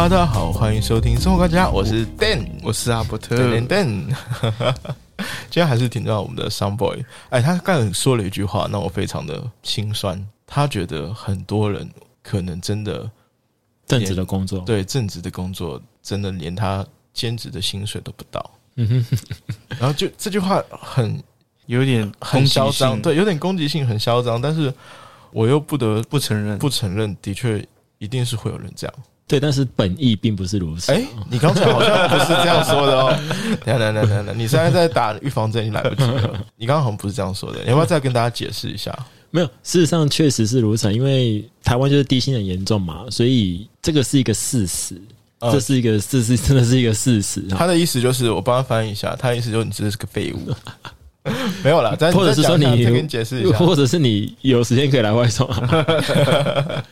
Hello，大家好，欢迎收听生活观家，我是 Dan，我是阿伯特。Dan Dan。今天还是听到我们的 Sun Boy，哎，他刚才说了一句话，让我非常的心酸。他觉得很多人可能真的正职的工作，对正职的工作，真的连他兼职的薪水都不到。嗯哼，然后就这句话很有点很嚣张，对，有点攻击性，很嚣张。但是我又不得不承认，不承认，的确一定是会有人这样。对，但是本意并不是如此。哎，你刚才好像不是这样说的哦。等等等等等，你现在在打预防针，已经来不及了。你刚刚好像不是这样说的，你要不要再跟大家解释一下？没有，事实上确实是如此，因为台湾就是低薪很严重嘛，所以这个是一个事实，呃这是一个事实，真的是一个事实。他的意思就是，我帮他翻译一下，他的意思就是你真的是个废物。没有啦，再或者是说你跟你解释一下。或者是你有时间可以来外送啊。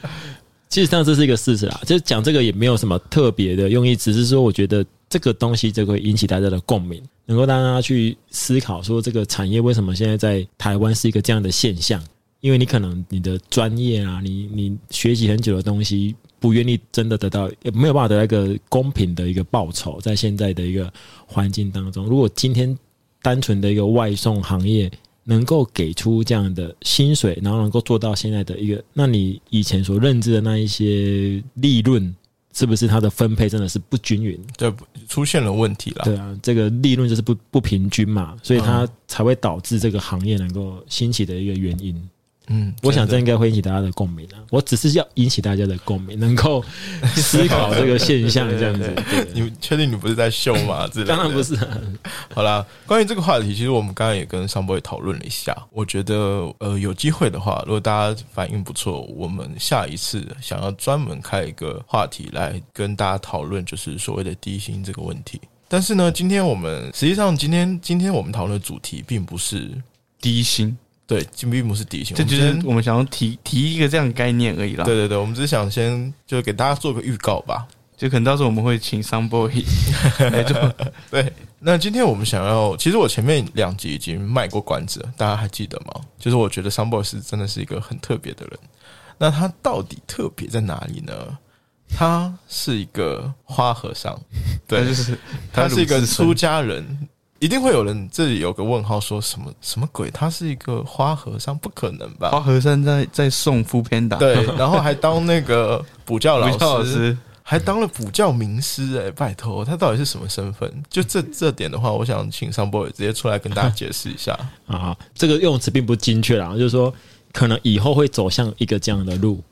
其实上这是一个事实啦，就讲这个也没有什么特别的用意，只是说我觉得这个东西就会引起大家的共鸣，能够让大家去思考说这个产业为什么现在在台湾是一个这样的现象。因为你可能你的专业啊，你你学习很久的东西，不愿意真的得到，也没有办法得到一个公平的一个报酬，在现在的一个环境当中，如果今天单纯的一个外送行业能够给出这样的薪水，然后能够做到现在的一个，那你以前所认知的那一些利润，是不是它的分配真的是不均匀？对，出现了问题了。对啊，这个利润就是不不平均嘛，所以它才会导致这个行业能够兴起的一个原因。嗯，我想这应该会引起大家的共鸣啊！我只是要引起大家的共鸣，能够 思考这个现象，这样子。你确定你不是在秀吗？之类的当然不是啊，好啦，关于这个话题，其实我们刚刚也跟上波也讨论了一下。我觉得，呃，有机会的话，如果大家反应不错，我们下一次想要专门开一个话题来跟大家讨论，就是所谓的低薪这个问题。但是呢，今天我们实际上今天今天我们讨论的主题并不是低薪，对，金币不是底薪，这就是我们想要提提一个这样的概念而已啦。对，对对，我们只是想先就给大家做个预告吧。就可能到时候我们会请 Boy 来做。对，那今天我们想要，其实我前面两集已经卖过关子了，大家还记得吗？就是我觉得 Sunboy 是真的是一个很特别的人。那他到底特别在哪里呢？他是一个花和尚，对，他就是他是一个出家人。一定会有人这里有个问号，说什么什么鬼？他是一个花和尚，不可能吧？花和尚在在送副片打，对，然后还当那个补教老补师，还当了补教名师、哎，拜托，他到底是什么身份？就这 这点的话，我想请上 boy 直接出来跟大家解释一下。啊，这个用词并不精确啦，就是说可能以后会走向一个这样的路，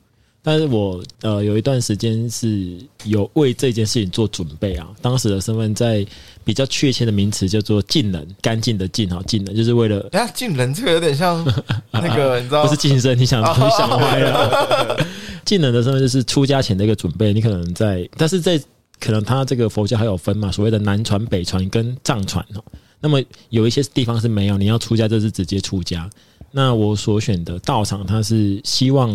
但是我呃有一段时间是有为这件事情做准备啊，当时的身份在比较确切的名词叫做净人，干净的净哈，净人就是为了等一下进人这个有点像 那个，你知道不是晋升，你想 你想歪了。进人的身份就是出家前的一个准备，你可能在，但是在可能他这个佛教还有分嘛，所谓的南传、北传跟藏传哦。那么有一些地方是没有，你要出家就是直接出家。那我所选的道场，它是希望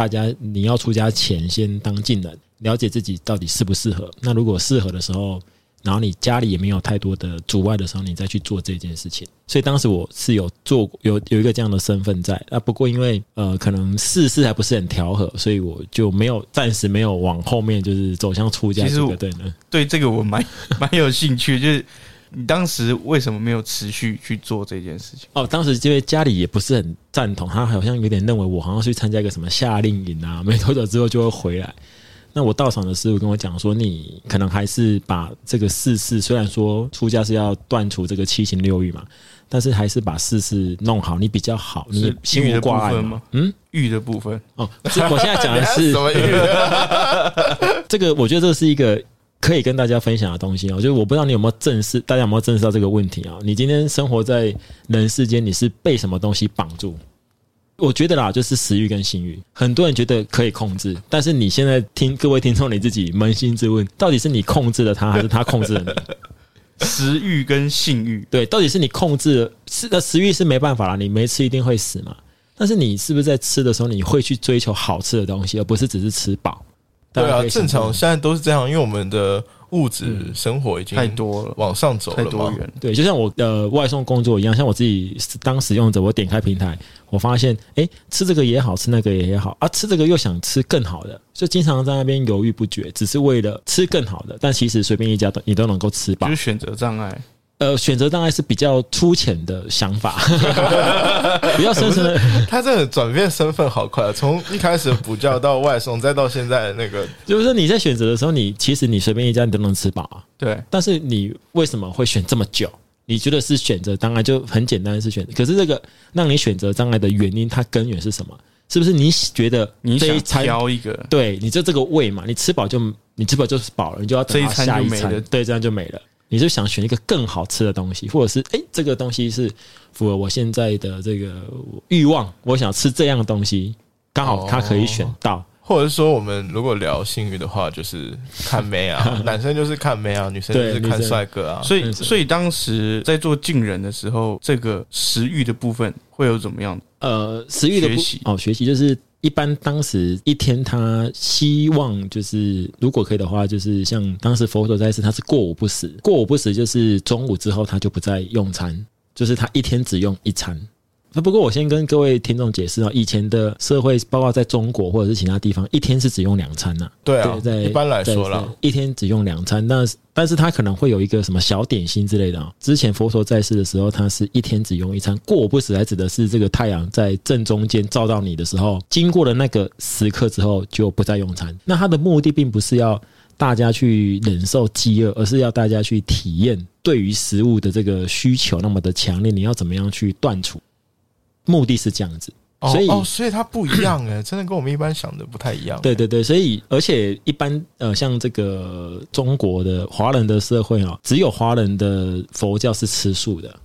大家你要出家前先当进人，了解自己到底适不适合。那如果适合的时候，然后你家里也没有太多的阻碍的时候，你再去做这件事情。所以当时我是有做有有一个这样的身份在啊，不过因为呃可能事事还不是很调和，所以我就没有暂时没有往后面就是走向出家其实我这个对呢。对这个我蛮蛮有兴趣，就是你当时为什么没有持续去做这件事情？哦，当时因为家里也不是很赞同，他好像有点认为我好像去参加一个什么夏令营啊，没多久之后就会回来。那我到场的师傅跟我讲说，你可能还是把这个世事，虽然说出家是要断除这个七情六欲嘛，但是还是把世事弄好，你比较好，你心无挂碍吗。嗯，欲的部分，哦，这我现在讲的是 什么欲？这个，我觉得这是一个可以跟大家分享的东西哦。就是我不知道你有没有正视，大家有没有正视到这个问题啊？你今天生活在人世间，你是被什么东西绑住？我觉得啦，就是食欲跟性欲，很多人觉得可以控制，但是你现在听各位听众你自己扪心自问，到底是你控制了他，还是他控制了你？食欲跟性欲，对，到底是你控制了是的食欲是没办法啦，你没吃一定会死嘛。但是你是不是在吃的时候，你会去追求好吃的东西，而不是只是吃饱？大对啊，正常现在都是这样，因为我们的物质嗯生活已经太多了，往上走了嘛。太多元。对，就像我呃外送工作一样，像我自己当使用者，我点开平台，我发现，哎，吃这个也好吃那个也好啊，吃这个又想吃更好的，就经常在那边犹豫不决，只是为了吃更好的，但其实随便一家都你都能够吃饱就。是选择障碍，呃，选择障碍是比较粗浅的想法，比较深层的，他这个转变身份好快啊，从一开始补教到外送，再到现在的那个，就是说你在选择的时候，你其实你随便一家你都能吃饱啊，对，但是你为什么会选这么久？你觉得是选择障碍就很简单是选择，可是这个让你选择障碍的原因，它根源是什么？是不是你觉得你想挑一个，对，你就这个胃嘛，你吃饱就你吃饱就是饱了，你就要等到这一餐下一就没了，餐对，这样就没了。你就想选一个更好吃的东西，或者是诶，这个东西是符合我现在的这个欲望，我想吃这样的东西，刚好他可以选到。或者是说，我们如果聊性欲的话，就是看妹啊，男生就是看妹啊，女生就是看帅哥啊。所以嗯所以当时在做近人的时候，这个食欲的部分会有怎么样？呃，食欲的学习哦，学习就是一般当时一天他希望就是如果可以的话，就是像当时佛陀在世，他是过午不食，过午不食就是中午之后他就不再用餐，就是他一天只用一餐。那不过我先跟各位听众解释啊，以前的社会，包括在中国或者是其他地方，一天是只用两餐呐、对啊，在一般来在说啦，一天只用两餐，那但是他可能会有一个什么小点心之类的啊、之前佛陀在世的时候，他是一天只用一餐，过午不死，还指的是这个太阳在正中间照到你的时候，经过了那个时刻之后就不再用餐。那他的目的并不是要大家去忍受饥饿，而是要大家去体验对于食物的这个需求那么的强烈，你要怎么样去断除？目的是这样子。哦所以哦，所以它不一样哎，真的跟我们一般想的不太一样。对对对，所以而且一般呃，像这个中国的华人的社会哦，只有华人的佛教是吃素的，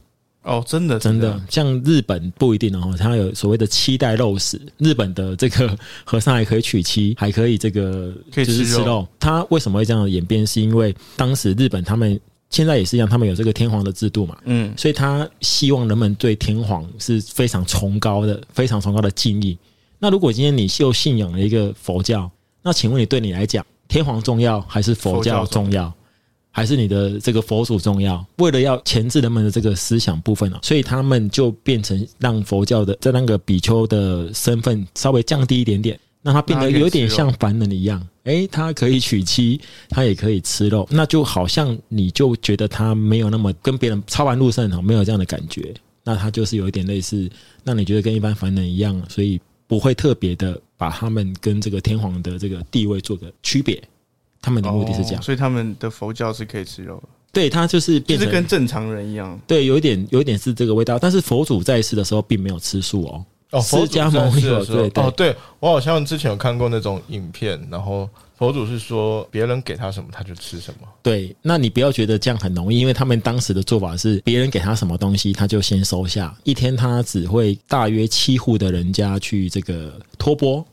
哦，真的真的。像日本不一定哦，它有所谓的七代肉食，日本的这个和尚还可以娶妻，还可以这个可以吃肉就是吃肉。它为什么会这样演变？是因为当时日本他们现在也是一样，他们有这个天皇的制度嘛，嗯，所以他希望人们对天皇是非常崇高的、非常崇高的敬意。那如果今天你又信仰了一个佛教，那请问你对你来讲，天皇重要还是佛教重重要？还是你的这个佛祖重要？为了要钳制人们的这个思想部分啊，所以他们就变成让佛教的在那个比丘的身份稍微降低一点点，让他变得有点像凡人一样。诶，他可以娶妻，他也可以吃肉，那就好像你就觉得他没有那么跟别人超完路圣哈，没有这样的感觉。那他就是有一点类似，那你觉得跟一般凡人一样，所以不会特别的把他们跟这个天皇的这个地位做个区别。他们的目的是这样，哦所以他们的佛教是可以吃肉的，对他就是就变成是跟正常人一样。对，有一点有一点是这个味道。但是佛祖在世的时候并没有吃素哦，哦，佛祖释迦牟尼在世的时候对对哦，对我好像之前有看过那种影片，然后佛祖是说别人给他什么他就吃什么。对，那你不要觉得这样很容易，因为他们当时的做法是，别人给他什么东西，他就先收下，一天他只会大约七户的人家去这个托钵，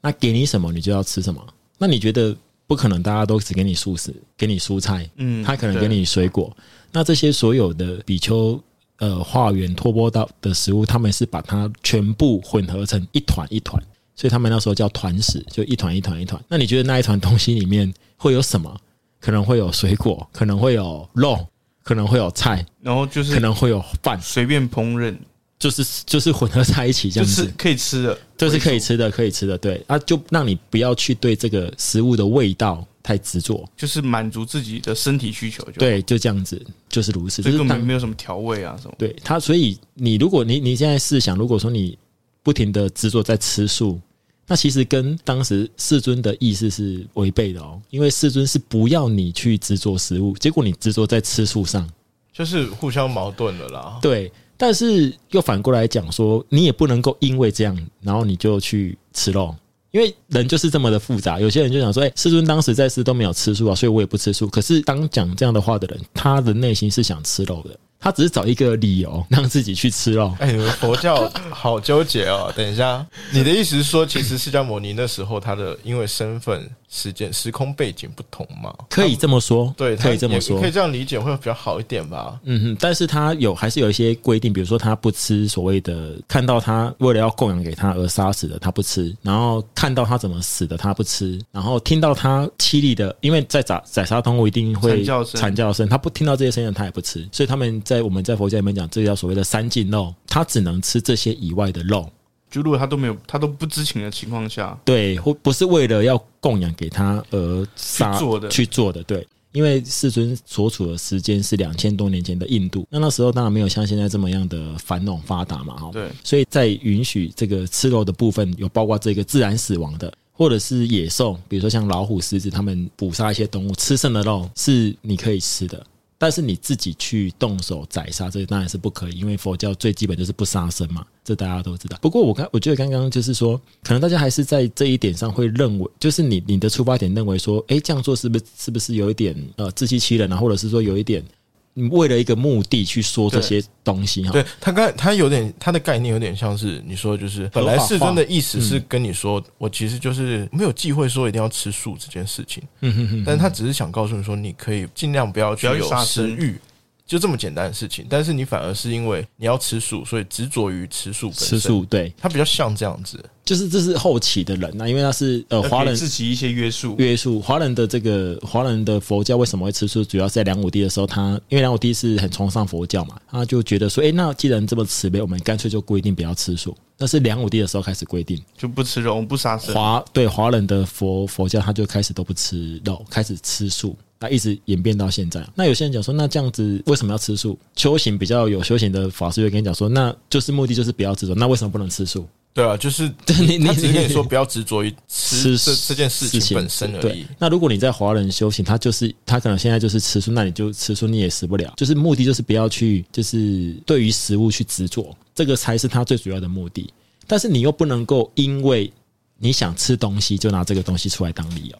那给你什么你就要吃什么。那你觉得不可能大家都只给你素食，给你蔬菜，嗯，他可能给你水果。那这些所有的比丘呃化缘托钵到的食物，他们是把它全部混合成一团一团，所以他们那时候叫团食，就一团一团一团。那你觉得那一团东西里面会有什么？可能会有水果，可能会有肉，可能会有菜，然后就是可能会有饭，随便烹饪，就是就是混合在一起这样子。就是可以吃的，这是可以吃的，可以吃的，对啊，就让你不要去对这个食物的味道太执着，就是满足自己的身体需求就好，对，就这样子，就是如此。这根就是当本没有什么调味啊什么。对他，所以你如果你你现在试想，如果说你不停的执着在吃素，那其实跟当时世尊的意思是违背的哦，因为世尊是不要你去执着食物，结果你执着在吃素上，就是互相矛盾了啦。对。但是又反过来讲说，你也不能够因为这样，然后你就去吃肉，因为人就是这么的复杂。有些人就想说，哎、世尊当时在世都没有吃素啊，所以我也不吃素。可是当讲这样的话的人，他的内心是想吃肉的，他只是找一个理由 让自己去吃肉。哎，你们佛教好纠结哦。等一下，你的意思是说，其实释迦牟尼那时候他的因为身份，时间时空背景不同嘛，可以这么说，对，可以这么说可以。这样理解会比较好一点吧。嗯哼，但是他有还是有一些规定，比如说他不吃所谓的看到他为了要供养给他而杀死的，他不吃；然后看到他怎么死的，他不吃；然后听到他凄厉的，因为在宰宰杀动物一定会惨叫声惨叫声，他不听到这些声音，他也不吃。所以他们在我们在佛教里面讲，这叫所谓的三禁肉，他只能吃这些以外的肉。就如果他都没有，他都不知情的情况下，对，或不是为了要供养给他而杀去做的去做的，对。因为世尊所处的时间是两千多年前的印度，那那时候当然没有像现在这么样的繁荣发达嘛，哈。对，所以在允许这个吃肉的部分，有包括这个自然死亡的，或者是野兽，比如说像老虎、狮子，他们捕杀一些动物，吃剩的肉是你可以吃的。但是你自己去动手宰杀，这当然是不可以，因为佛教最基本就是不杀生嘛，这大家都知道。不过我刚我觉得刚刚就是说，可能大家还是在这一点上会认为，就是你你的出发点认为说，哎，这样做是不是是不是有一点呃自欺欺人啊，或者是说有一点你为了一个目的去说这些东西哈？对他刚他有点他的概念有点像是你说就是本来世尊的意思是跟你说，我其实就是没有忌讳说一定要吃素这件事情，嗯哼哼，但是他只是想告诉你说，你可以尽量不要去有杀食欲。就这么简单的事情，但是你反而是因为你要吃素，所以执着于吃素本身。吃素对，它比较像这样子。就是这是后期的人那、因为他是呃华人自己一些约束。约束华人的这个华人的佛教为什么会吃素？主要是在梁武帝的时候，他因为梁武帝是很崇尚佛教嘛，他就觉得说，诶，那既然这么慈悲，我们干脆就规定不要吃素。那是梁武帝的时候开始规定，就不吃肉，不杀生。华对华人的佛佛教，他就开始都不吃肉，开始吃素。那一直演变到现在。那有些人讲说，那这样子为什么要吃素？修行比较有修行的法师会跟你讲说，那就是目的就是不要执着。那为什么不能吃素？对啊，就是 你你他只是跟你你说不要执着于吃吃这这件事情本身而对已。，那如果你在华人修行，他就是他可能现在就是吃素，那你就吃素，你也死不了。就是目的就是不要去，就是对于食物去执着，这个才是他最主要的目的。但是你又不能够因为你想吃东西，就拿这个东西出来当理由。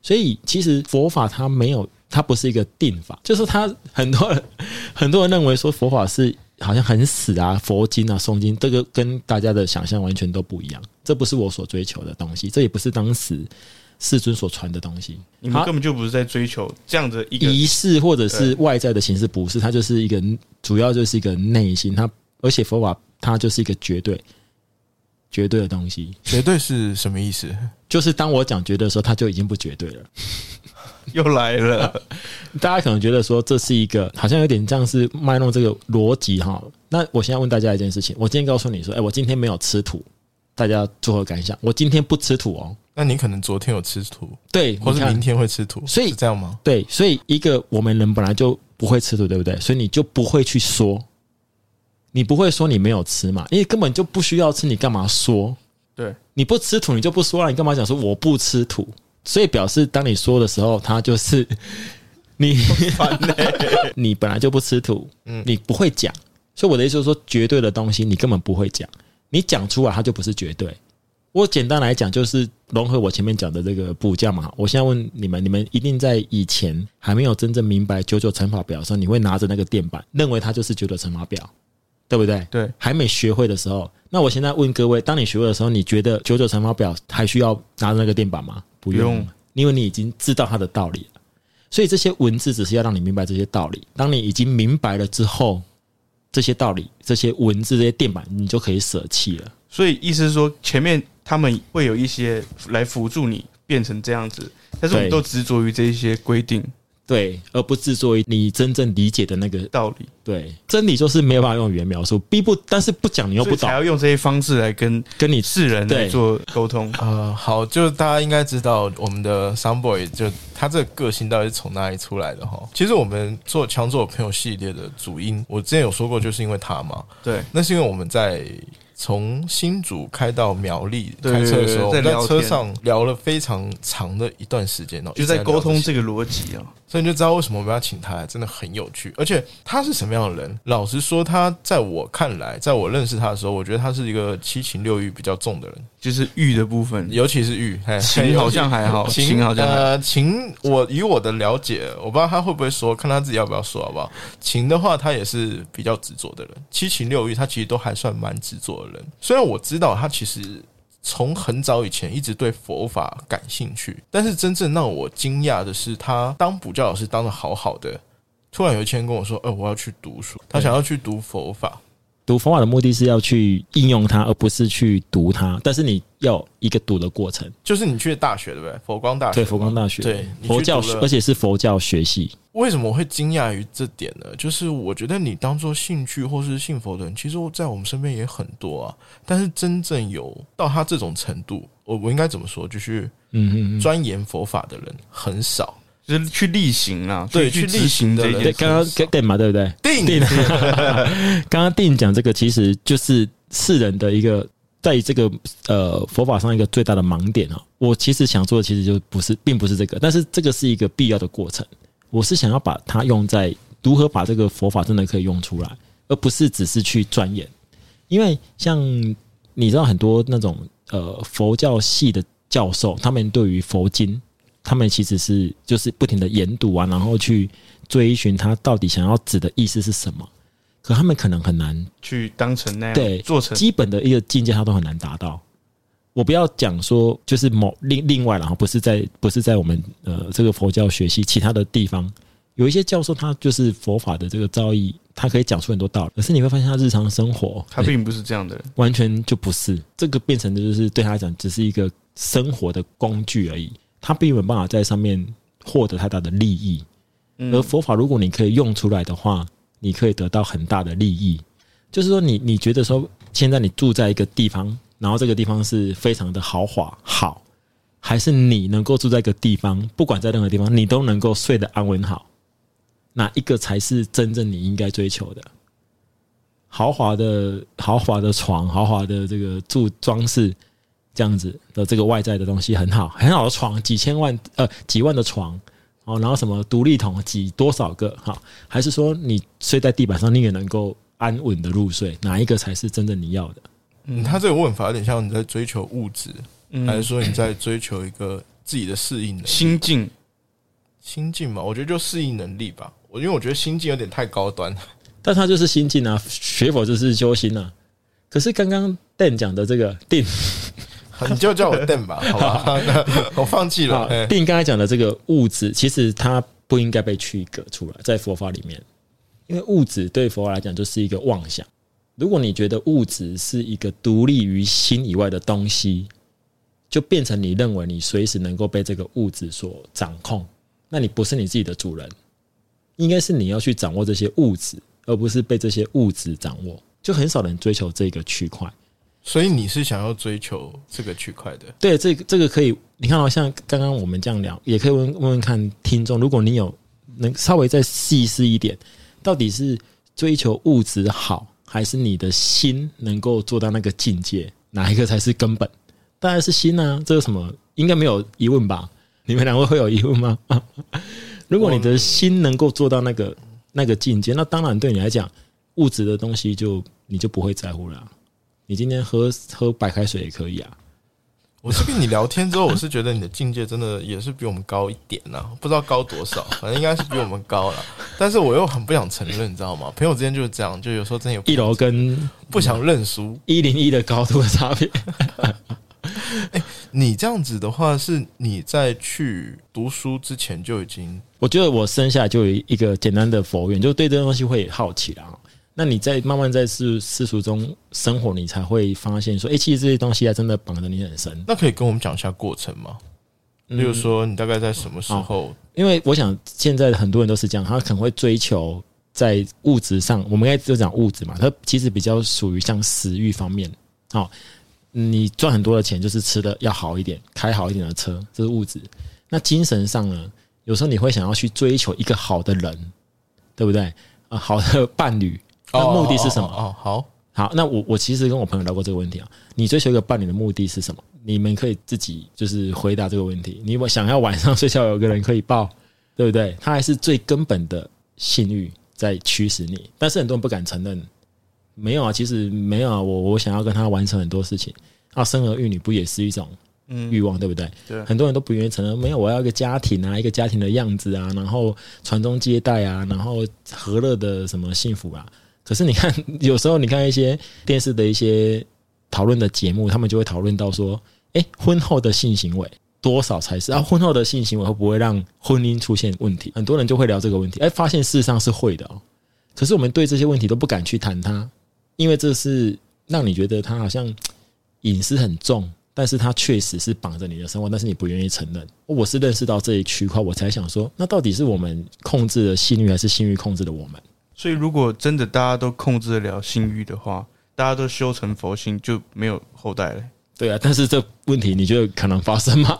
所以其实佛法它没有，它不是一个定法，就是它很多人 很多人认为说佛法是好像很死啊，佛经啊、诵经，这个跟大家的想象完全都不一样。这不是我所追求的东西，这也不是当时世尊所传的东西。你们根本就不是在追求这样的一个仪式或者是外在的形式，不是，它就是一个主要就是一个内心，它而且佛法它就是一个绝对绝对的东西。绝对是什么意思？就是当我讲绝对的时候，它就已经不绝对了。又来了。大家可能觉得说这是一个好像有点像是卖弄这个逻辑哈。那我现在问大家一件事情：我今天告诉你说，哎、我今天没有吃土，大家作何感想？我今天不吃土哦。那你可能昨天有吃土，对，或是明天会吃土，所以是这样吗？对，所以一个我们人本来就不会吃土，对不对？所以你就不会去说，你不会说你没有吃嘛，因为根本就不需要吃，你干嘛说？对，你不吃土，你就不说了，你干嘛讲说我不吃土？所以表示当你说的时候，它就是 你 你本来就不吃土，嗯你不会讲。所以我的意思就是说，绝对的东西你根本不会讲，你讲出来它就不是绝对。我简单来讲，就是融合我前面讲的这个补教嘛。我现在问你们，你们一定在以前还没有真正明白九九乘法表的时候，你会拿着那个垫板，认为它就是九九乘法表，对不对？对，还没学会的时候，那我现在问各位，当你学会的时候，你觉得九九乘法表还需要拿着那个垫板吗？不用，因为你已经知道它的道理了。所以这些文字只是要让你明白这些道理。当你已经明白了之后，这些道理、这些文字、这些电板，你就可以舍弃了。所以意思是说，前面他们会有一些来辅助你变成这样子，但是我们都执着于这一些规定对，而不是作为你真正理解的那个道理，对真理，就是没有办法用语言描述，逼不，但是不讲你又不懂还，要用这些方式来跟跟你世人做沟通。呃，好，就大家应该知道我们的 Sunboy 就他这个个性到底是从哪里出来的哈。其实我们做强做朋友系列的主因，我之前有说过，就是因为他嘛。对，那是因为我们在从新竹开到苗栗对开车的时候，在车上聊了非常长的一段时间哦，就在沟通这个逻辑啊。所以你就知道为什么我们要请他来，真的很有趣。而且他是什么样的人？老实说，他在我看来，在我认识他的时候，我觉得他是一个七情六欲比较重的人，就是欲的部分，尤其是欲。嘿情好像还好，情情好像呃情，我以我的了解，我不知道他会不会说，看他自己要不要说好不好？情的话，他也是比较执着的人，七情六欲他其实都还算蛮执着的人。虽然我知道他其实从很早以前一直对佛法感兴趣，但是真正让我惊讶的是，他当补教老师当的好好的，突然有一天跟我说：“呃，我要去读书。”他想要去读佛法。读佛法的目的是要去应用它，而不是去读它。但是你要一个读的过程，就是你去大学对不对？佛光大学，对佛光大学，对佛教而且是佛教学系。为什么我会惊讶于这点呢？就是我觉得你当做兴趣或是信佛的人，其实在我们身边也很多啊。但是真正有到他这种程度，我我应该怎么说？就是嗯嗯嗯，钻研佛法的人很少。就是去例行啊，对去力去执行行的对，刚刚事情。定嘛，对不对？定定，刚刚定讲这个，其实就是世人的一个在这个呃佛法上一个最大的盲点啊。我其实想做的其实就不是，并不是这个，但是这个是一个必要的过程。我是想要把它用在如何把这个佛法真的可以用出来，而不是只是去钻研。因为像你知道很多那种呃佛教系的教授，他们对于佛经，他们其实是就是不停的研读啊，然后去追寻他到底想要指的意思是什么。可他们可能很难去当成那样，对做成基本的一个境界，他都很难达到。我不要讲说，就是某另另外，然后不是在不是在我们呃这个佛教学习其他的地方，有一些教授他就是佛法的这个造诣，他可以讲出很多道理，可是你会发现他日常生活，他并不是这样的人。完全就不是这个变成的就是对他来讲只是一个生活的工具而已，他并没有办法在上面获得太大的利益。嗯而佛法如果你可以用出来的话，你可以得到很大的利益。就是说你，你觉得说现在你住在一个地方，然后这个地方是非常的豪华好，还是你能够住在一个地方，不管在任何地方，你都能够睡得安稳好，哪一个才是真正你应该追求的？豪华的豪华的床，豪华的这个住装饰，这样子的这个外在的东西很好，很好的床，几千万呃几万的床哦，然后什么独立桶几多少个哈，还是说你睡在地板上你也能够安稳的入睡，哪一个才是真正你要的？嗯，他这个问法有点像你在追求物质，嗯还是说你在追求一个自己的适应能力心境，心境嘛？我觉得就适应能力吧。我因为我觉得心境有点太高端了，但他就是心境啊，学佛就是修心啊。可是刚刚 Dan 讲的这个定你就叫我邓吧，好吧？那 我放弃了。啊哎，定刚才讲的这个物质，其实它不应该被区隔出来，在佛法里面，因为物质对佛法来讲就是一个妄想。如果你觉得物质是一个独立于心以外的东西，就变成你认为你随时能够被这个物质所掌控，那你不是你自己的主人，应该是你要去掌握这些物质，而不是被这些物质掌握。就很少人追求这个区块。所以你是想要追求这个区块的？对，这个这个可以，你看到、像刚刚我们这样聊，也可以问问问看听众，如果你有能稍微再细思一点，到底是追求物质好，还是你的心能够做到那个境界，哪一个才是根本？当然是心啊，这有什么应该没有疑问吧？你们两位会有疑问吗？如果你的心能够做到那个那个境界，那当然对你来讲，物质的东西就你就不会在乎了、你今天喝喝白开水也可以啊。我是跟你聊天之后，我是觉得你的境界真的也是比我们高一点呐、不知道高多少，反正应该是比我们高了。但是我又很不想承认，你知道吗？朋友之间就是这样，就有时候真的有一楼跟不想认输。一零一的高度的差别。你这样子的话，是你在去读书之前就已经我觉得我生下来就有一个简单的佛缘，就对这个东西会好奇啦。那你在慢慢在世世俗中生活，你才会发现说，哎、其实这些东西啊，真的绑着你很深。那可以跟我们讲一下过程吗？例如说，你大概在什么时候？因为我想现在很多人都是这样，他可能会追求在物质上，我们应该就讲物质嘛，他其实比较属于像食欲方面。哦，你赚很多的钱，就是吃的要好一点，开好一点的车，这是物质。那精神上呢，有时候你会想要去追求一个好的人，对不对？啊，好的伴侣，那目的是什么？哦，哦好，好，那我我其实跟我朋友聊过这个问题啊。你追求一个伴侣的目的是什么？你们可以自己就是回答这个问题。你想要晚上睡觉有个人可以抱，对不对？他还是最根本的性欲在驱使你，但是很多人不敢承认。没有啊，其实没有啊。我我想要跟他完成很多事情，啊，生儿育女不也是一种嗯，欲望，对不对？对很多人都不愿意承认，没有，我要一个家庭啊，一个家庭的样子啊，然后传宗接代啊，然后和乐的什么幸福啊。可是你看，有时候你看一些电视的一些讨论的节目，他们就会讨论到说，哎，婚后的性行为多少才是啊？婚后的性行为会不会让婚姻出现问题？很多人就会聊这个问题，哎，发现事实上是会的哦。可是我们对这些问题都不敢去谈它，因为这是让你觉得它好像隐私很重，但是它确实是绑着你的生活，但是你不愿意承认。我是认识到这一区块，我才想说，那到底是我们控制了性欲，还是性欲控制了我们？所以，如果真的大家都控制得了性欲的话，大家都修成佛性，就没有后代了。对啊，但是这问题你觉得可能发生吗？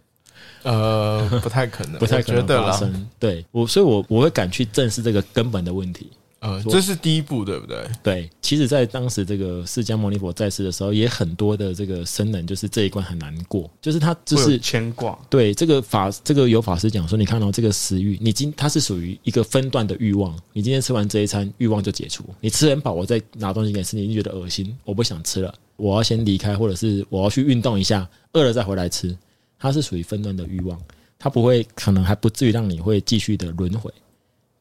呃，不太可能，不太可能发生。对我，所以我我会敢去正视这个根本的问题。呃，这是第一步，对不对？对，其实，在当时这个释迦牟尼佛在世的时候，也很多的这个僧人，就是这一关很难过，就是他就是牵挂。对这个法，这个有法师讲说，你看到这个食欲，你今它是属于一个分段的欲望，你今天吃完这一餐，欲望就解除，你吃很饱，我再拿东西给你吃，你就觉得恶心，我不想吃了，我要先离开，或者是我要去运动一下，饿了再回来吃，它是属于分段的欲望，它不会，可能还不至于让你会继续的轮回。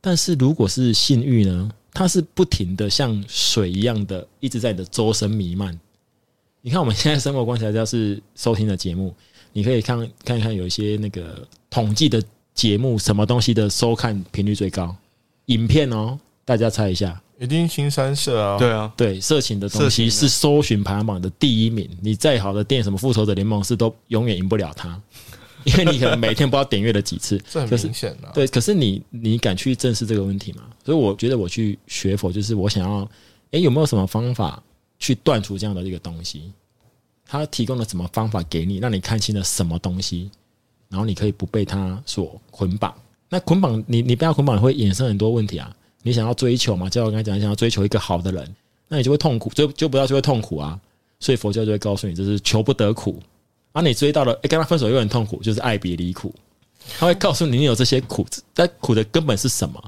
但是如果是性欲呢？它是不停的像水一样的一直在你的周身弥漫。你看我们现在生活观察家是收听的节目，你可以看看看有一些那个统计的节目，什么东西的收看频率最高？影片哦，大家猜一下，一定新三色啊！对啊，对，色情的东西是搜寻排行榜的第一名。你再好的电影，什么复仇者联盟是都永远赢不了它。因为你可能每天不知道点阅了几次，这很明显的。对，可是你你敢去正视这个问题吗？所以我觉得我去学佛，就是我想要，哎，有没有什么方法去断除这样的一个东西？他提供了什么方法给你，让你看清了什么东西，然后你可以不被他所捆绑。那捆绑你，你不要捆绑，会衍生很多问题啊。你想要追求嘛？就像我刚才讲，想要追求一个好的人，那你就会痛苦，就就不要就会痛苦啊。所以佛教就会告诉你，这是求不得苦。而你追到了，哎，跟他分手又很痛苦，就是爱别离苦。他会告诉你，你有这些苦，但苦的根本是什么？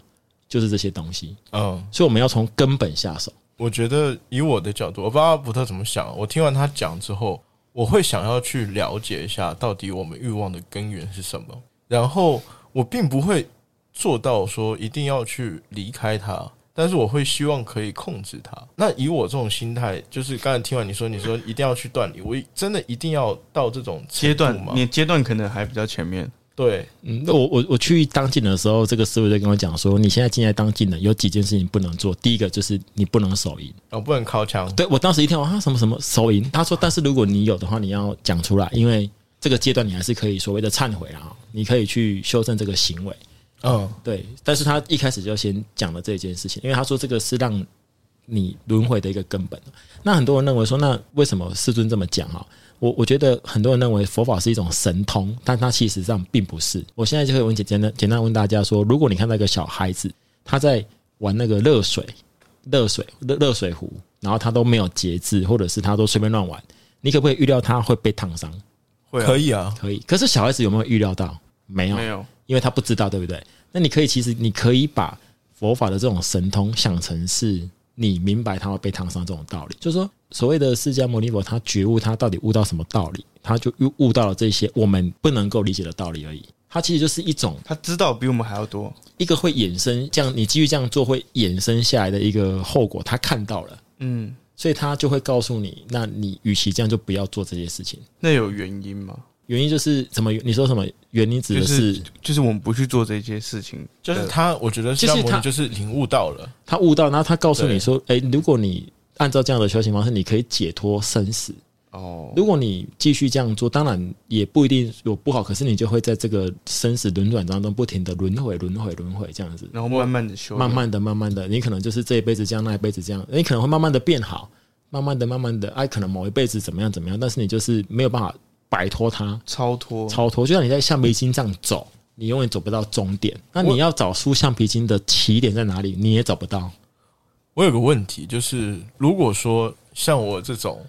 就是这些东西。嗯，所以我们要从根本下手。我觉得以我的角度，我不知道布特怎么想。我听完他讲之后，我会想要去了解一下，到底我们欲望的根源是什么。然后我并不会做到说一定要去离开他。但是我会希望可以控制它。那以我这种心态，就是刚才听完你说，你说一定要去断离，我真的一定要到这种阶段吗？你阶段可能还比较前面。对，嗯，那我我我去当进的时候，这个师傅就跟我讲说，你现在进来当进的有几件事情不能做。第一个就是你不能手淫，哦，不能靠墙。对我当时一听啊，什么什么手淫，他说，但是如果你有的话，你要讲出来，因为这个阶段你还是可以所谓的忏悔啊，你可以去修正这个行为。嗯，对，但是他一开始就先讲了这件事情，因为他说这个是让你轮回的一个根本。那很多人认为说，那为什么师尊这么讲啊？我我觉得很多人认为佛法是一种神通，但它其实上并不是。我现在就可以问简简单简单问大家说，如果你看到一个小孩子他在玩那个热水、热水、热热水壶，然后他都没有节制，或者是他都随便乱玩，你可不可以预料他会被烫伤？会，可以啊，可以。可是小孩子有没有预料到？没有，没有。因为他不知道，对不对？那你可以，其实你可以把佛法的这种神通想成是你明白他会被烫伤这种道理。就是说，所谓的释迦牟尼佛，他觉悟，他到底悟到什么道理？他就悟悟到了这些我们不能够理解的道理而已。他其实就是一种，他知道比我们还要多，一个会衍生这样，你继续这样做会衍生下来的一个后果，他看到了，嗯，所以他就会告诉你，那你与其这样，就不要做这些事情。那有原因吗？原因就是什么？你说什么原因？指的是就是我们不去做这些事情，就是他，我觉得就是他就是领悟到了，他悟到，然后他告诉你说：“哎，如果你按照这样的修行方式，你可以解脱生死。哦，如果你继续这样做，当然也不一定有不好，可是你就会在这个生死轮转当中不停的轮回、轮回、轮回这样子，然后慢慢的修，慢慢的、慢慢的，你可能就是这一辈子这样，那一辈子这样，你可能会慢慢的变好，慢慢的、慢慢的，哎，可能某一辈子怎么样怎么样，但是你就是没有办法。”摆脱它，超脱，超脱，就像你在橡皮筋这样走，你永远走不到终点。那你要找出橡皮筋的起点在哪里，你也找不到。我有个问题，就是如果说像我这种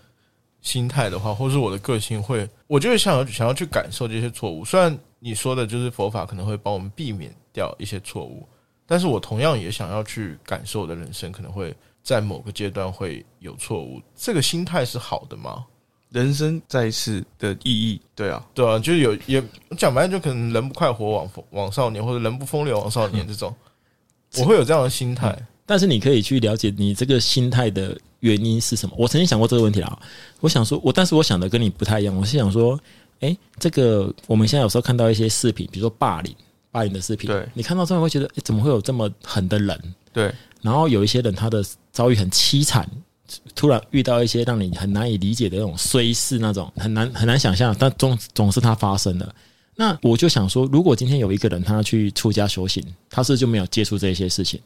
心态的话，或是我的个性会，我就是想要想要去感受这些错误。虽然你说的就是佛法可能会帮我们避免掉一些错误，但是我同样也想要去感受我的人生可能会在某个阶段会有错误。这个心态是好的吗？人生在世的意义，对啊，对啊，就是有也讲白了，就可能人不快活枉枉少年，或者人不风流枉少年这种，我会有这样的心态。但是你可以去了解你这个心态的原因是什么？我曾经想过这个问题啊。我想说，我但是我想的跟你不太一样。我是想说，哎、这个我们现在有时候看到一些视频，比如说霸凌、霸凌的视频，对你看到之后会觉得，哎、怎么会有这么狠的人？对，然后有一些人他的遭遇很凄惨，突然遇到一些让你很难以理解的那种衰事，那种很难很难想象，但总总是它发生了。那我就想说，如果今天有一个人他去出家修行，他是就没有接触这些事情？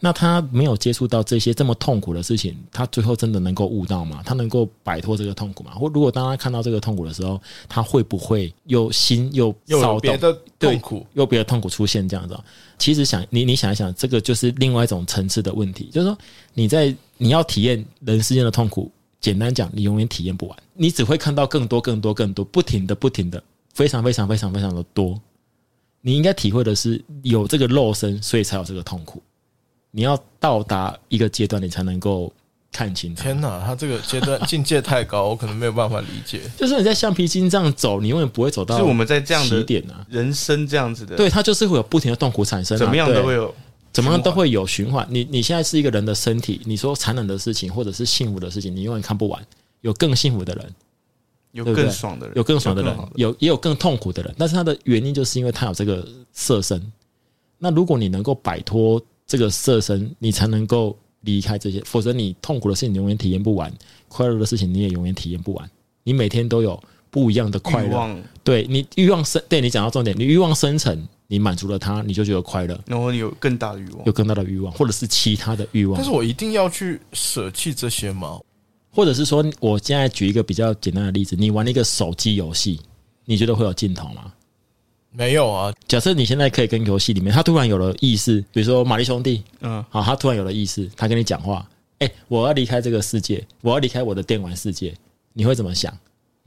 那他没有接触到这些这么痛苦的事情，他最后真的能够悟到吗？他能够摆脱这个痛苦吗？或如果当他看到这个痛苦的时候，他会不会又心又又别的痛苦，又别的痛苦出现这样子哦、其实想你你想一想，这个就是另外一种层次的问题，就是说你在你要体验人世间的痛苦，简单讲，你永远体验不完，你只会看到更多更多更多，不停的不停的，非常非常非常非常的多。你应该体会的是有这个肉身，所以才有这个痛苦。你要到达一个阶段，你才能够看清它。天哪，他这个阶段境界太高，我可能没有办法理解。就是你在橡皮筋这样走，你永远不会走到是我们在这样的起点啊。人生这样子的，对，它就是会有不停的痛苦产生、啊，怎么样都会有，怎么样都会有循环。你你现在是一个人的身体，你说残忍的事情或者是幸福的事情，你永远看不完。有更幸福的人，有更爽的人，有更爽的人有也有更痛苦的人。但是他的原因就是因为他有这个色身。那如果你能够摆脱这个色身，你才能够离开这些，否则你痛苦的事情你永远体验不完，快乐的事情你也永远体验不完。你每天都有不一样的快乐，对你欲望生，对你讲到重点，你欲望生成，你满足了它，你就觉得快乐，然后你有更大的欲望有，更大的欲望，或者是其他的欲望但是。我一定要去舍弃这些吗？或者是说，我现在举一个比较简单的例子，你玩一个手机游戏，你觉得会有尽头吗？没有啊，假设你现在可以跟游戏里面，他突然有了意识，比如说玛丽兄弟，嗯，好，他突然有了意识，他跟你讲话，哎、我要离开这个世界，我要离开我的电玩世界，你会怎么想？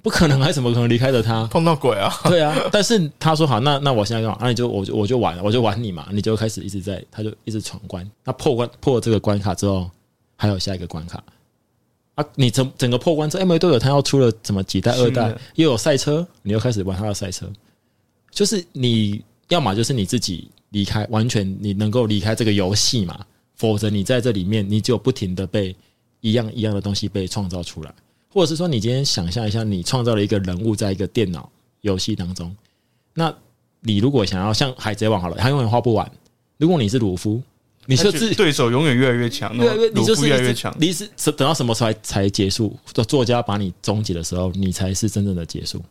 不可能，还怎么可能离开着他？碰到鬼啊！对啊，但是他说好，那那我现在干嘛？那你就我就我就玩，我就玩你嘛，你就开始一直在，他就一直闯关。那破关破了这个关卡之后，还有下一个关卡啊！你整整个破关之后，哎，没都有他要出了什么几代二代，又有赛车，你又开始玩他的赛车。就是你要么就是你自己离开，完全你能够离开这个游戏嘛，否则你在这里面，你就不停的被一样一样的东西被创造出来。或者是说，你今天想象一下，你创造了一个人物在一个电脑游戏当中，那你如果想要像海贼王好了，他永远画不完。如果你是鲁夫，你就自对手永远越来越强，鲁夫就是越来越强，你是等到什么时候才才结束？作作家把你终结的时候，你才是真正的结束。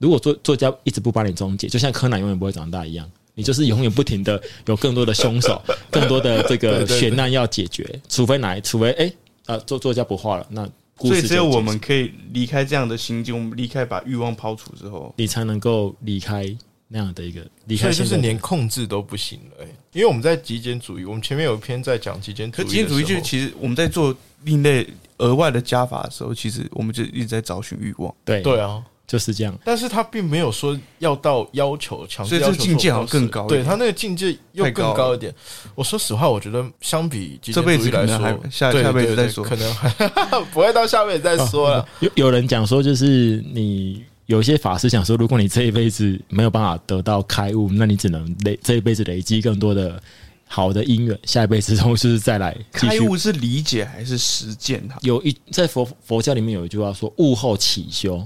如果作作家一直不把你终结，就像柯南永远不会长大一样，你就是永远不停的有更多的凶手，更多的这个悬案要解决，除非哪，除非哎啊作作家不画了，那故所以只有我们可以离开这样的心境，我们离开把欲望抛除之后，你才能够离开那样的一个离所以就是连控制都不行了、欸。因为我们在极简主义，我们前面有一篇在讲极简可极简主义就是其实我们在做另类额外的加法的时候，其实我们就一直在找寻欲望，对。对啊，就是这样。但是他并没有说要到要求强制所以这要求个境界好像更高一点他那个境界又更高一点。我说实话，我觉得相比极这辈子可能还说，对下下辈子对对再说可能还 不会到下辈子再说了。有有人讲说，就是你有一些法师讲说，如果你这一辈子没有办法得到开悟，那你只能累这一辈子累积更多的好的因缘，下一辈子中就是再来。开悟是理解还是实践它？有一在佛佛教里面有一句话说：“悟后起修，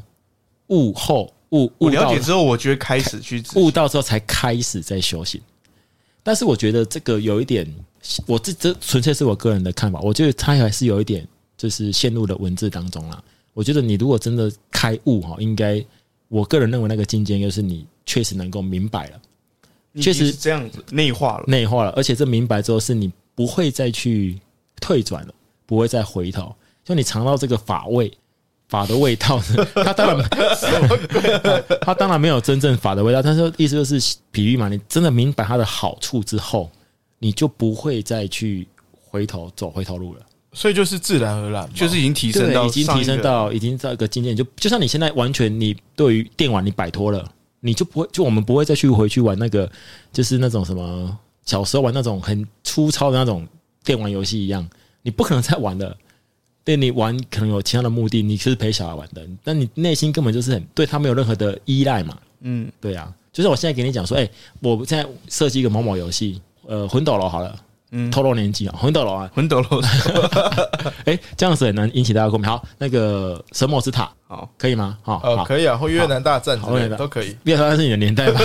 悟后悟悟了解之后，我觉得开始去悟到之后才开始在修行。但是我觉得这个有一点，我这这纯粹是我个人的看法，我觉得他还是有一点就是陷入了文字当中啦。我觉得你如果真的开悟哈，应该我个人认为那个境界就是你确实能够明白了、确实这样子内化了。内化了，而且这明白之后是你不会再去退转了，不会再回头。就你尝到这个法味。法的味道，他当然，他当然没有真正法的味道，但是意思就是比喻嘛，你真的明白它的好处之后，你就不会再去回头走回头路了。所以就是自然而然，就是已经提升对，到已经提升到已经到一个境界，就就像你现在完全你对于电玩你摆脱了，你就不会就我们不会再去回去玩那个就是那种什么小时候玩那种很粗糙的那种电玩游戏一样，你不可能再玩了。对你玩可能有其他的目的，你是陪小孩玩的，但你内心根本就是很对他没有任何的依赖嘛。嗯，对啊，就是我现在给你讲说，哎、我现在设计一个某某游戏，呃，魂斗罗好了，嗯透露年纪啊，魂斗罗啊，魂斗罗，哎，这样子很难引起大家共鸣。好，那个神魔之塔好，可以吗？好，呃，好，可以啊，或越南大战之类的都可以。越南大战是你的年代吧。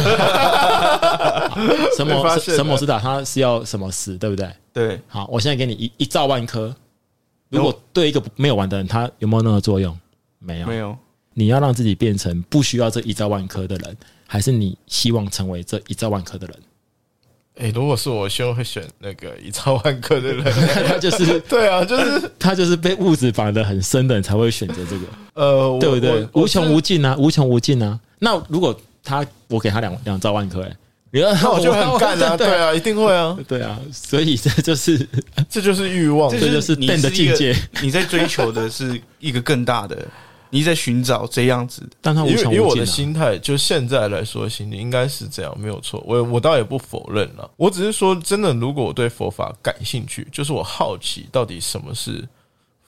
神魔神魔之塔，它是要什么死，对不对？对，好，我现在给你一一兆万颗，如果对一个没有玩的人，他有没有任何作用？没有。没有，你要让自己变成不需要这一兆万颗的人，还是你希望成为这一兆万颗的人？哎，如果是我，希望会选那个一兆万颗的人。他就是 对啊，就是 他就是被物质绑得很深的人才会选择这个，呃，我对不对？我无穷无尽啊，无穷无尽啊。那如果他我给他两两兆万颗，哎，你要那我就很干啊，对对啊，一定会啊，对啊，所以这就是 这就是欲望。这就是你的境界，你在追求的是一个更大的，你在寻找这样子的，但他无因为以我的穷无尽啊。心态，就现在来说，心里应该是这样，没有错。我我倒也不否认了，我只是说，真的，如果我对佛法感兴趣，就是我好奇到底什么是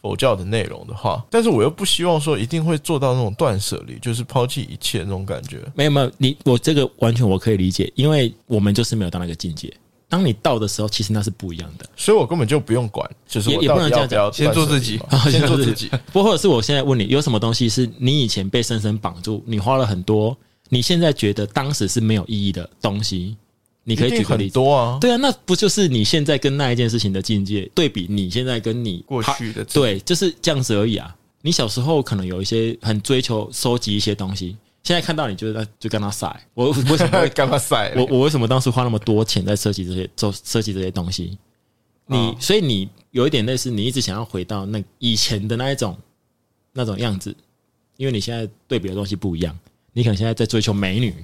佛教的内容的话，但是我又不希望说一定会做到那种断舍离，就是抛弃一切那种感觉。没有没有，你我这个完全我可以理解，因为我们就是没有到那个境界。当你到的时候，其实那是不一样的。所以我根本就不用管，就是我也也不能这样讲先做自己先做自己。不，或者是我现在问你，有什么东西是你以前被深深绑住，你花了很多，你现在觉得当时是没有意义的东西？你可以举个例子。多啊，对啊，那不就是你现在跟那一件事情的境界对比？你现在跟你过去的对，就是这样子而已啊。你小时候可能有一些很追求收集一些东西，现在看到你就在就跟他晒。我为什么会 干嘛晒？我我为什么当时花那么多钱在设计这些做设计这些东西？你、哦所以你有一点类似，你一直想要回到那以前的那一种那种样子，因为你现在对比的东西不一样，你可能现在在追求美女，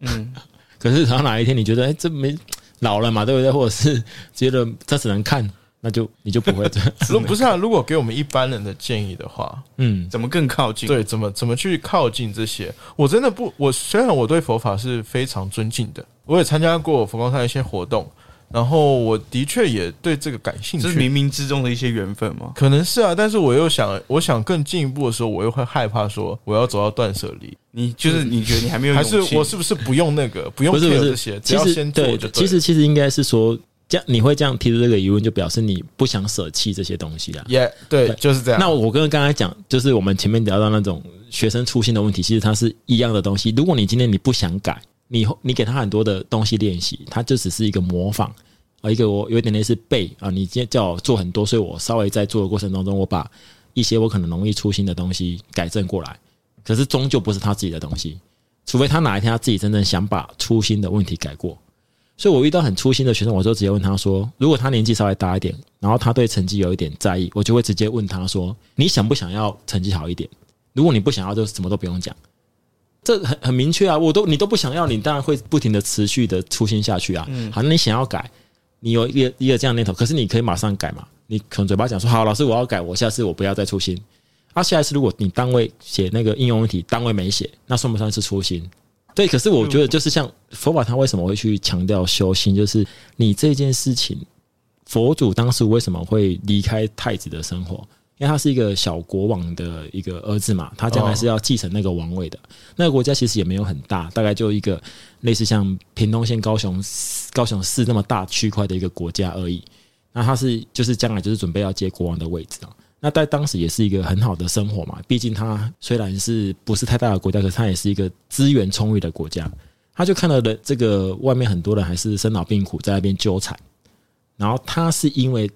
嗯，可是等到哪一天你觉得哎、这没老了嘛，对不对？或者是觉得这只能看，那就你就不会这样。如不是啊，如果给我们一般人的建议的话，嗯，怎么更靠近？对，怎么怎么去靠近这些？我真的不，我虽然我对佛法是非常尊敬的，我也参加过佛光山的一些活动，然后我的确也对这个感兴趣。这是冥冥之中的一些缘分吗？可能是啊，但是我又想，我想更进一步的时候，我又会害怕说我要走到断舍离，你就是你觉得你还没有还是我是不是不用那个，不用不是不是这些，只其实要先做对其实其实应该是说，这样你会这样提出这个疑问，就表示你不想舍弃这些东西啦。也对，就是这样。那我跟刚才讲，就是我们前面聊到那种学生初心的问题，其实它是一样的东西。如果你今天你不想改，你你给他很多的东西练习，他就只是一个模仿啊，一个我有点类似背啊。你今天叫我做很多，所以我稍微在做的过程当中，我把一些我可能容易粗心的东西改正过来，可是终究不是他自己的东西，除非他哪一天他自己真正想把粗心的问题改过。所以我遇到很粗心的学生，我就直接问他说：如果他年纪稍微大一点，然后他对成绩有一点在意，我就会直接问他说：你想不想要成绩好一点？如果你不想要，就什么都不用讲。这很很明确啊，我都你都不想要，你当然会不停的持续的粗心下去啊。好，那你想要改，你有一个一个这样念头，可是你可以马上改嘛。你可能嘴巴讲说好，老师我要改，我下次我不要再粗心。啊，下一次如果你单位写那个应用问题，单位没写，那算不算是粗心？对，可是我觉得就是像佛法，他为什么会去强调修心？就是你这件事情，佛祖当时为什么会离开太子的生活？因为他是一个小国王的一个儿子嘛，他将来是要继承那个王位的。那个国家其实也没有很大，大概就一个类似像屏东县高雄高雄市那么大区块的一个国家而已。那他是就是将来就是准备要接国王的位置啊。那在当时也是一个很好的生活嘛，毕竟他虽然是不是太大的国家，可是他也是一个资源充裕的国家。他就看到了这个外面很多人还是生老病苦在那边纠缠，然后他是因为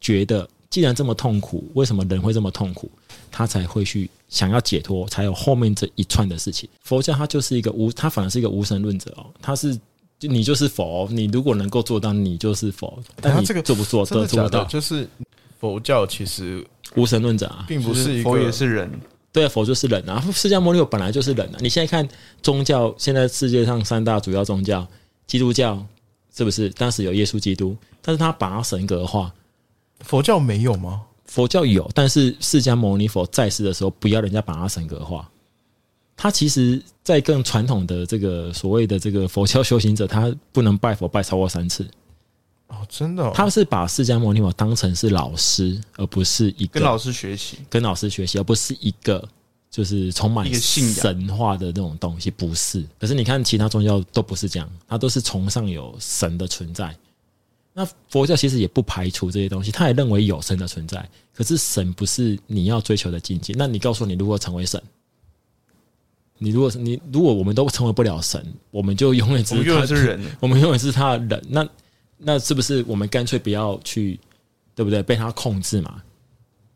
觉得既然这么痛苦，为什么人会这么痛苦？他才会去想要解脱，才有后面这一串的事情。佛教它就是一个无，它反而是一个无神论者哦，它是你就是佛，你如果能够做到，你就是佛，但你这个做不做真的假的？都做不到，就是佛教其实无神论者啊。并不一个就是佛也是人，对啊，佛就是人啊，释迦牟尼佛本来就是人啊。你现在看宗教，现在世界上三大主要宗教，基督教是不是？当时有耶稣基督，但是他把它神格化。佛教没有吗？佛教有，但是释迦牟尼佛在世的时候，不要人家把它神格化。他其实，在更传统的这个所谓的这个佛教修行者，他不能拜佛拜超过三次。哦，真的、哦，他是把释迦牟尼佛当成是老师，而不是一个跟老师学习。跟老师学习，而不是一个就是充满信仰神话的那种东西，不是。可是你看其他宗教都不是这样，它都是崇尚有神的存在。那佛教其实也不排除这些东西，他也认为有神的存在。可是神不是你要追求的境界。那你告诉我，你如果成为神，你如果是你，如果我们都成为不了神，我们就永远只是他是人，我们永远是他的人。那那是不是我们干脆不要去，对不对？被他控制嘛？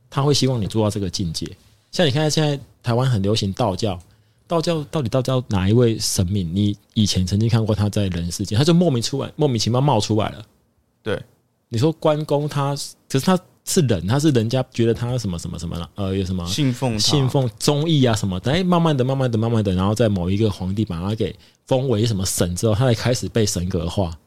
他会希望你做到这个境界。像你看，现在台湾很流行道教，道教到底道教哪一位神明？你以前曾经看过他在人世间，他就莫名出来，莫名其妙冒出来了。对，你说关公他，可是他是人，他是人家觉得他什么什么什么了，呃，有什么？信奉信奉忠义啊什么的，哎，慢慢的、慢慢的、慢慢的，然后在某一个皇帝把他给封为什么神之后，他才开始被神格化。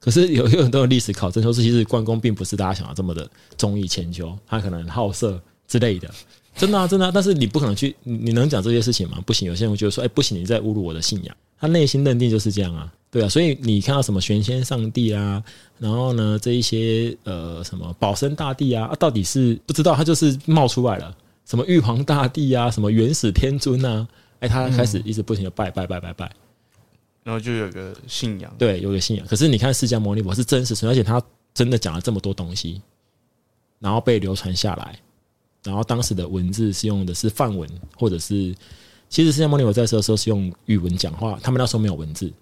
可是有 有很多的历史考证说，是其实关公并不是大家想的这么的忠义千秋，他可能好色之类的，真的啊，真的啊、但是你不可能去，你你能讲这些事情吗？不行，有些人会觉得说，哎，不行，你在侮辱我的信仰。他内心认定就是这样啊，对啊，所以你看到什么玄仙上帝啊，然后呢，这一些呃什么保生大帝啊，啊到底是不知道，他就是冒出来了，什么玉皇大帝啊，什么元始天尊啊，哎，他开始一直不停的拜拜拜拜拜，然后就有个信仰，对，有个信仰。可是你看释迦牟尼佛是真实存在，而且他真的讲了这么多东西，然后被流传下来，然后当时的文字是用的是范文，或者是其实释迦牟尼佛在世的时候是用语文讲话，他们那时候没有文字，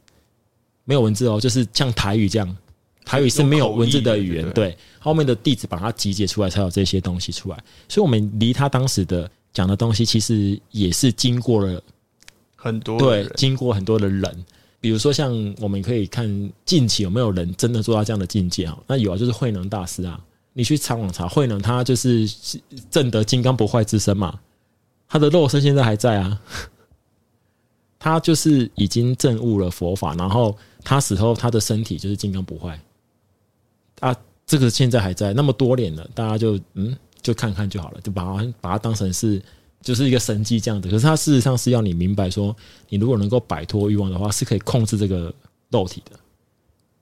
没有文字哦，就是像台语这样，台语是没有文字的语言对，后面的弟子把它集结出来，才有这些东西出来。所以，我们离他当时的讲的东西，其实也是经过了很多对，经过很多的人，比如说像我们可以看近期有没有人真的做到这样的境界啊？那有啊，就是慧能大师啊，你去上网查，慧能他就是证得金刚不坏之身嘛，他的肉身现在还在啊，他就是已经证悟了佛法，然后他死后他的身体就是金刚不坏。啊，这个现在还在，那么多年了，大家就嗯就看看就好了，就把它把它当成是就是一个神迹这样的。可是它事实上是要你明白说，你如果能够摆脱欲望的话，是可以控制这个肉体的，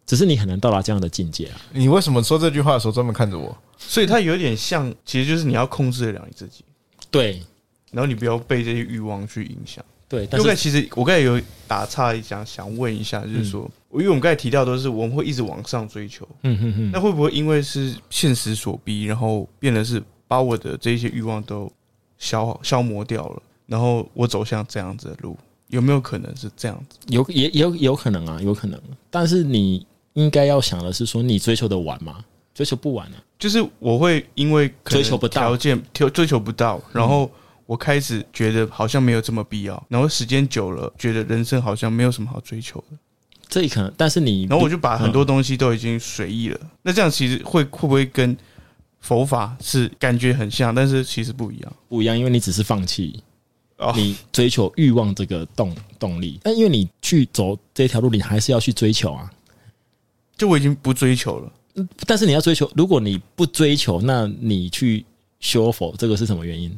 只是你很难到达这样的境界啊。你为什么说这句话的时候专门看着我？所以它有点像，其实就是你要控制得了你自己，对然后你不要被这些欲望去影响。对，但因为刚才是其实我刚才有打岔一下，想问一下，就是说，因为我们刚才提到都是我们会一直往上追求，嗯嗯嗯，那会不会因为是现实所逼，然后变得是把我的这些欲望都消消磨掉了，然后我走向这样子的路，有没有可能是这样子？有也也有有可能啊，有可能。但是你应该要想的是说，你追求的完吗？追求不完啊。就是我会因为追求不到条件，追追求不到，然后我开始觉得好像没有这么必要，然后时间久了，觉得人生好像没有什么好追求的，这也可能，但是你然后我就把很多东西都已经随意了。那这样其实会会不会跟佛法是感觉很像，但是其实不一样？不一样，因为你只是放弃哦你追求欲望这个动动力，但因为你去走这条路，你还是要去追求啊。就我已经不追求了。但是你要追求，如果你不追求，那你去修佛，这个是什么原因？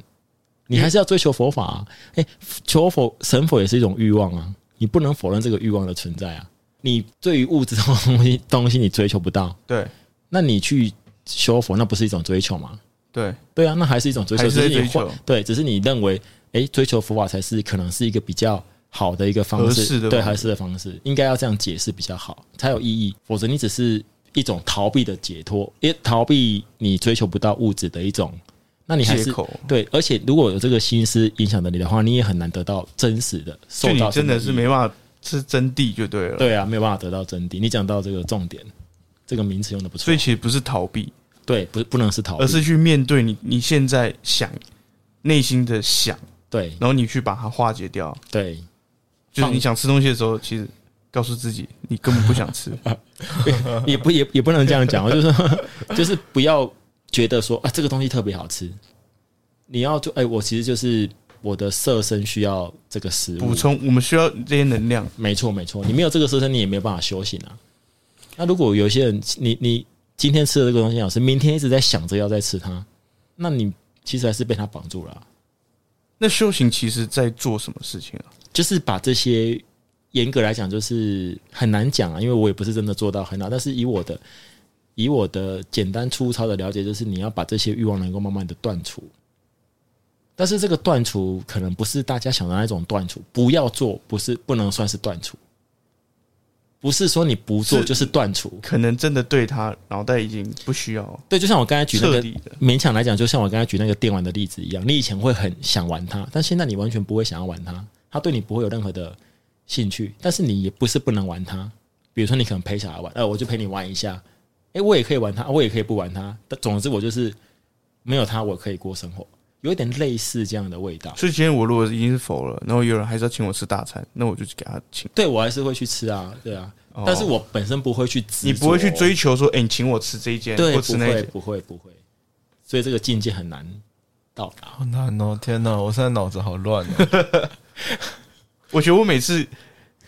你还是要追求佛法啊！哎、求佛神佛也是一种欲望啊，你不能否认这个欲望的存在啊。你对于物质这种东西东西你追求不到，对那你去修佛，那不是一种追求吗？对，对啊，那还是一种追求，只是你对，只是你认为，哎、追求佛法才是可能是一个比较好的一个方式，对，合适的方式应该要这样解释比较好，才有意义。否则你只是一种逃避的解脱，也逃避你追求不到物质的一种，那你还是。对。而且如果有这个心思影响着你的话，你也很难得到真实的受到真的是没办法是真谛就对了。，对啊，没有办法得到真谛。你讲到这个重点，这个名词用的不错所以，其实不是逃避，对，不不能是逃避，而是去面对你你现在想内心的想，对然后你去把它化解掉。对。就是你想吃东西的时候，其实告诉自己你根本不想吃。也不也也不能这样讲，就是说 就是不要觉得说啊这个东西特别好吃，你要就哎、我其实就是我的色身需要这个食物补，充，我们需要这些能量。没错没错，你没有这个色身，你也没有办法修行啊。那如果有些人，你你今天吃的这个东西好吃，明天一直在想着要再吃它，那你其实还是被它绑住了啊、那修行其实在做什么事情啊？就是把这些严格来讲，就是很难讲啊，因为我也不是真的做到很好。但是以我的以我的简单粗糙的了解，就是你要把这些欲望能够慢慢的断除。但是这个断除可能不是大家想的那种断除，不要做，不是不能算是断除。不是说你不做就是断除。可能真的对他脑袋已经不需要对，就像我刚才举那个勉强来讲，就像我刚才举那个电玩的例子一样，你以前会很想玩它，但现在你完全不会想要玩它，它对你不会有任何的兴趣，但是你也不是不能玩它。比如说你可能陪小孩玩，呃，我就陪你玩一下，诶，我也可以玩它，我也可以不玩它，但总之我就是没有它，我可以过生活，有点类似这样的味道。所以今天我如果已经是否了，然后有人还是要请我吃大餐，那我就给他请。对我还是会去吃啊，对啊，哦但是我本身不会去你不会去追求说，哎、你请我吃这一间，对，不会，或吃那一间。不会，不会，所以这个境界很难到达。好难哦！天哪，我现在脑子好乱哦。我觉得我每次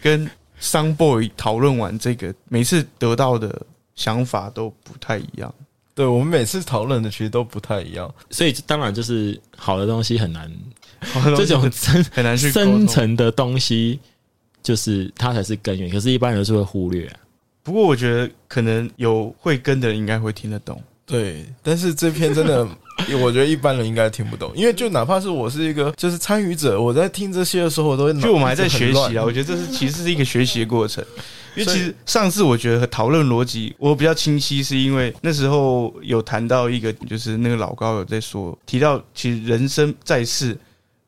跟商 boy 讨论完这个，每次得到的想法都不太一样。对我们每次讨论的其实都不太一样。所以当然就是好的东西很难，这这种深很难去。深层的东西，就是它才是根源。可是，一般人是会忽略、啊。不过我觉得可能有会跟的人应该会听得懂。对，但是这篇真的，我觉得一般人应该听不懂，因为就哪怕是我是一个就是参与者，我在听这些的时候，我都会就我们还在学习啊，我觉得这是其实是一个学习的过程。因为其实上次我觉得讨论逻辑我比较清晰，是因为那时候有谈到一个，就是那个老高有在说，提到其实人生在世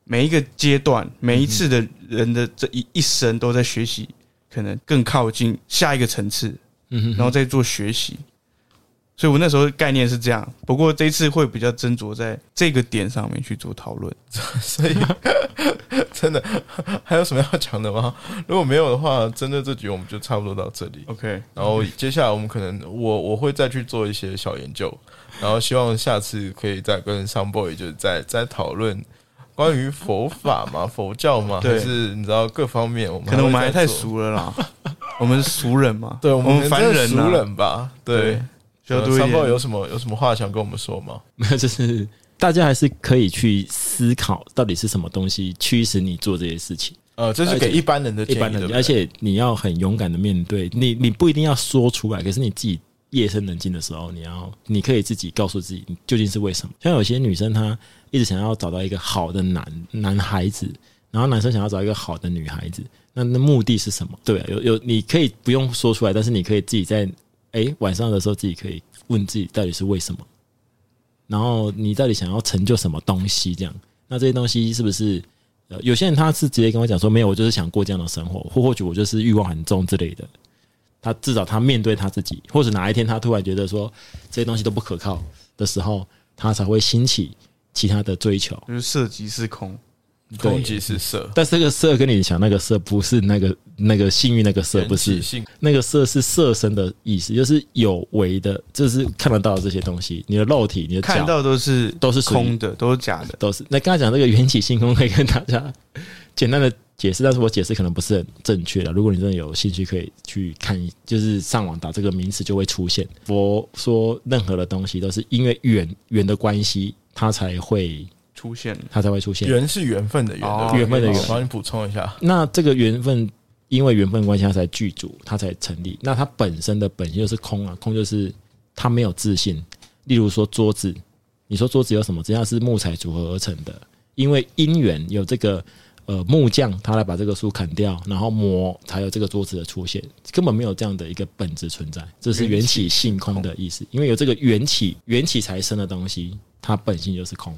每一个阶段，每一次的人的这一一生都在学习，可能更靠近下一个层次，嗯哼然后再做学习。所以我那时候概念是这样，不过这一次会比较斟酌在这个点上面去做讨论。所以 真的还有什么要讲的吗？如果没有的话，针对这局我们就差不多到这里。OK，然后接下来我们可能我我会再去做一些小研究，然后希望下次可以再跟上 boy 就是再再讨论关于佛法嘛、佛教嘛，对还是你知道各方面，我们可能我们还太会再做，俗了啦，我们是俗人嘛，对我我们凡人啊俗人吧，对对。需要多一上 boy 点有什么有什么话想跟我们说吗？没有，就是大家还是可以去思考，到底是什么东西驱使你做这些事情。呃，这是给一般人的建议，一般人而且你要很勇敢的面对，你你不一定要说出来，可是你自己夜深人静的时候，你要你可以自己告诉自己，你究竟是为什么。像有些女生她一直想要找到一个好的男男孩子，然后男生想要找一个好的女孩子，那那目的是什么？对、啊，有有你可以不用说出来，但是你可以自己在哎晚上的时候自己可以问自己到底是为什么，然后你到底想要成就什么东西？这样，那这些东西是不是？呃，有些人他是直接跟我讲说，没有，我就是想过这样的生活，或或许我就是欲望很重之类的。他至少他面对他自己，或者哪一天他突然觉得说这些东西都不可靠的时候，他才会兴起其他的追求。就是色即是空，攻击是色，但这个色跟你想那个色不是那个那个幸运那个色，不是那个色是色身的意思，就是有为的，就是看得到的这些东西，你的肉体、你的看到都是都是空的，都是假的。都是。那刚才讲这个缘起性空，可以跟大家 简单的解释，但是我解释可能不是很正确的。如果你真的有兴趣，可以去看，就是上网打这个名词就会出现。佛说任何的东西都是因为缘缘的关系，它才会出现它才会出现。缘是缘分的缘，缘分的缘好帮你补充一下。那这个缘分，因为缘分关系，它才具足，它才成立。那它本身的本性就是空啊，空就是它没有自信。例如说桌子，你说桌子有什么？只要是木材组合而成的，因为因缘有这个呃木匠，他来把这个树砍掉，然后磨，才有这个桌子的出现，根本没有这样的一个本质存在。这是缘起性空的意思，因为有这个缘起，缘起才生的东西，它本性就是空，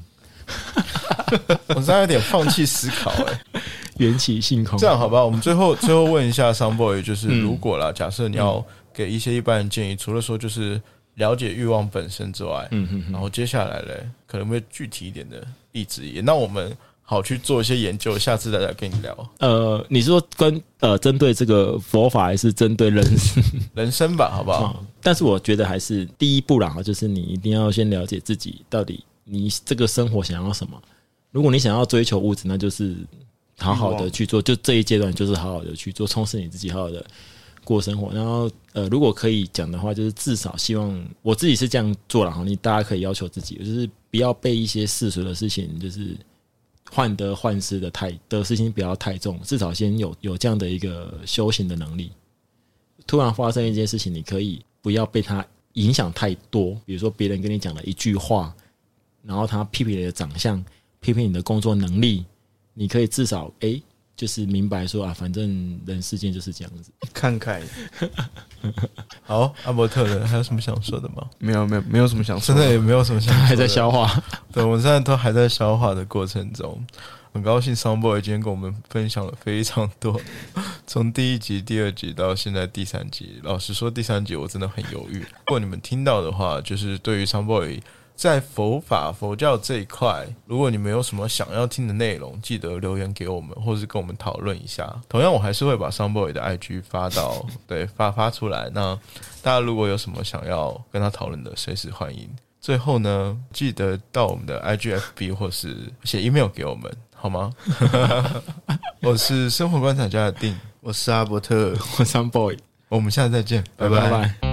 我现在有点放弃思考、哎，缘起性空。这样好吧？我们最后 最后问一下桑 boy，就是嗯如果啦，假设你要给一些一般人建议，除了说就是了解欲望本身之外，嗯嗯嗯。然后接下来嘞，可能会具体一点的例子，也那我们好去做一些研究，下次再来跟你聊呃，你是说跟呃针对这个佛法，还是针对人人生吧，好不好？啊？但是我觉得还是第一步啦，就是你一定要先了解自己到底你这个生活想要什么。如果你想要追求物质，那就是好好的去做，就这一阶段就是好好的去做，充实你自己，好好的过生活。然后呃，如果可以讲的话，就是至少希望我自己是这样做了哈，你大家可以要求自己，就是不要被一些世俗的事情就是。患得患失的太得失心不要太重，至少先有有这样的一个修行的能力。突然发生一件事情，你可以不要被它影响太多。比如说别人跟你讲了一句话，然后他批评你的长相，批评你的工作能力，你可以至少诶就是明白说啊，反正人世间就是这样子。看开，好，阿伯特的还有什么想说的吗？没有没有没有什么想说真的也没有什么想说的，还在消化，对，我现在都还在消化的过程中。很高兴 Soundboy 今天跟我们分享了非常多，从第一集、第二集到现在第三集。老实说，第三集我真的很犹豫。如果你们听到的话，就是对于 Soundboy 在佛法、佛教这一块，如果你们有什么想要听的内容，记得留言给我们，或是跟我们讨论一下。同样，我还是会把 Soundboy 的 IG 发到，对，发发出来。那大家如果有什么想要跟他讨论的，随时欢迎。最后呢，记得到我们的 IGFB 或是写 email 给我们，好吗？我是生活观察家的定，我是阿伯特。我是 Sunboy，我们下次再见，拜拜拜。